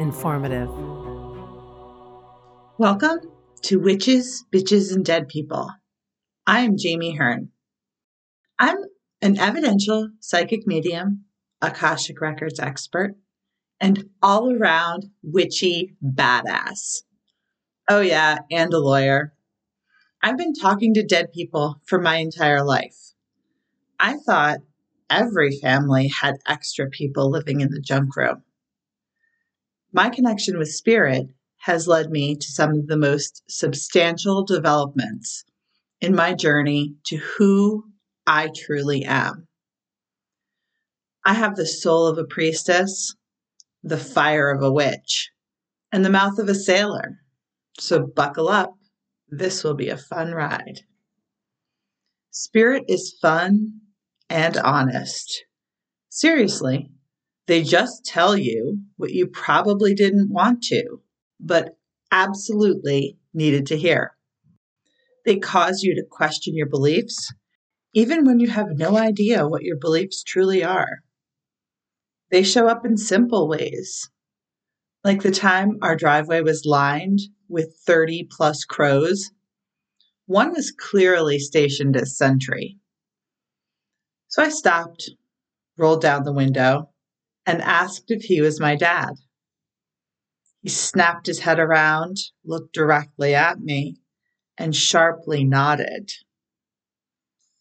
informative. Welcome to Witches, Bitches, and Dead People. I am Jami Hearn. I'm an evidential psychic medium, Akashic Records expert, and all around witchy badass. Oh, yeah, and a lawyer. I've been talking to dead people for my entire life. I thought every family had extra people living in the junk room. My connection with spirit has led me to some of the most substantial developments in my journey to who I truly am. I have the soul of a priestess, the fire of a witch, and the mouth of a sailor. So buckle up. This will be a fun ride. Spirit is fun and honest. Seriously, they just tell you what you probably didn't want to, but absolutely needed to hear. They cause you to question your beliefs, even when you have no idea what your beliefs truly are. They show up in simple ways, like the time our driveway was lined with 30 plus crows. One was clearly stationed as sentry. So I stopped, rolled down the window, and asked if he was my dad. He snapped his head around, looked directly at me, and sharply nodded.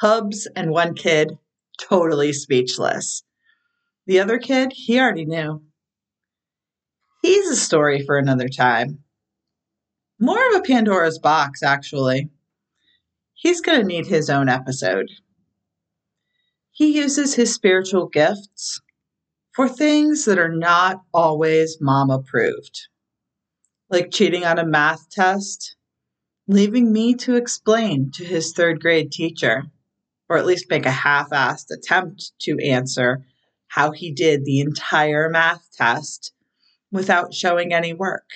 Hubs and one kid, totally speechless. The other kid, he already knew. He's a story for another time. More of a Pandora's box, actually. He's going to need his own episode. He uses his spiritual gifts for things that are not always mom approved, like cheating on a math test, leaving me to explain to his third grade teacher, or at least make a half assed attempt to answer how he did the entire math test without showing any work.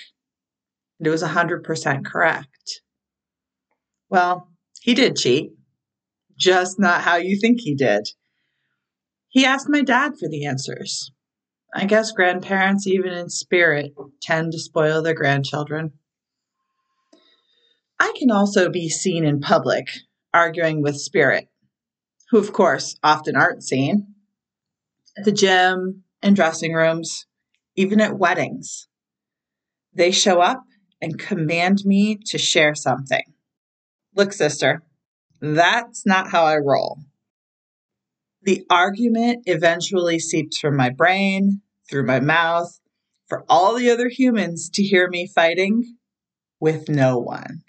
And it was 100% correct. Well, he did cheat, just not how you think he did. He asked my dad for the answers. I guess grandparents, even in spirit, tend to spoil their grandchildren. I can also be seen in public arguing with spirit, who, of course, often aren't seen at the gym and dressing rooms, even at weddings. They show up and command me to share something. Look, sister, that's not how I roll. The argument eventually seeps from my brain, through my mouth, for all the other humans to hear me fighting with no one.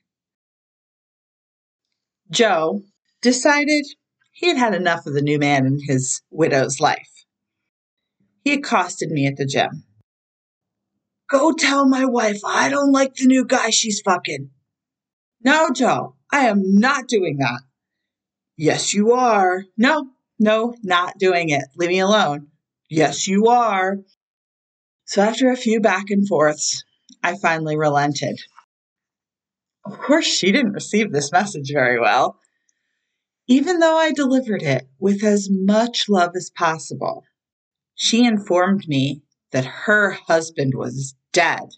Joe decided he had had enough of the new man in his widow's life. He accosted me at the gym. Go tell my wife I don't like the new guy she's fucking. No, Joe, I am not doing that. Yes, you are. No, no, not doing it. Leave me alone. Yes, you are. So after a few back and forths, I finally relented. Of course, she didn't receive this message very well, even though I delivered it with as much love as possible. She informed me that her husband was dead.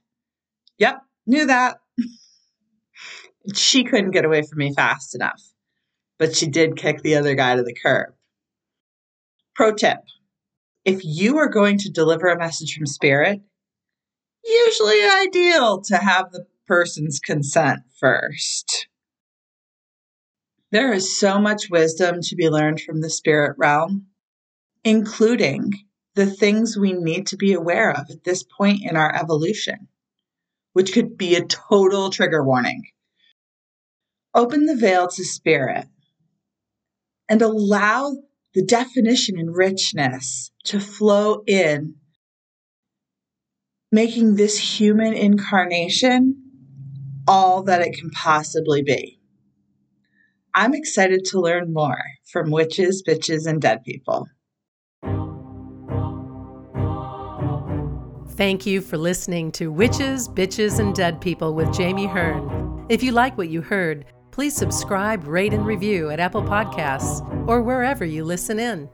Yep, knew that. she couldn't get away from me fast enough, but she did kick the other guy to the curb. Pro tip if you are going to deliver a message from spirit, usually ideal to have the person's consent first. There is so much wisdom to be learned from the spirit realm, including the things we need to be aware of at this point in our evolution, which could be a total trigger warning. Open the veil to spirit and allow the definition and richness to flow in making this human incarnation all that it can possibly be. I'm excited to learn more from witches, bitches, and dead people. Thank you for listening to Witches, Bitches, and Dead People with Jami Hearn. If you like what you heard, please subscribe, rate, and review at Apple Podcasts or wherever you listen in.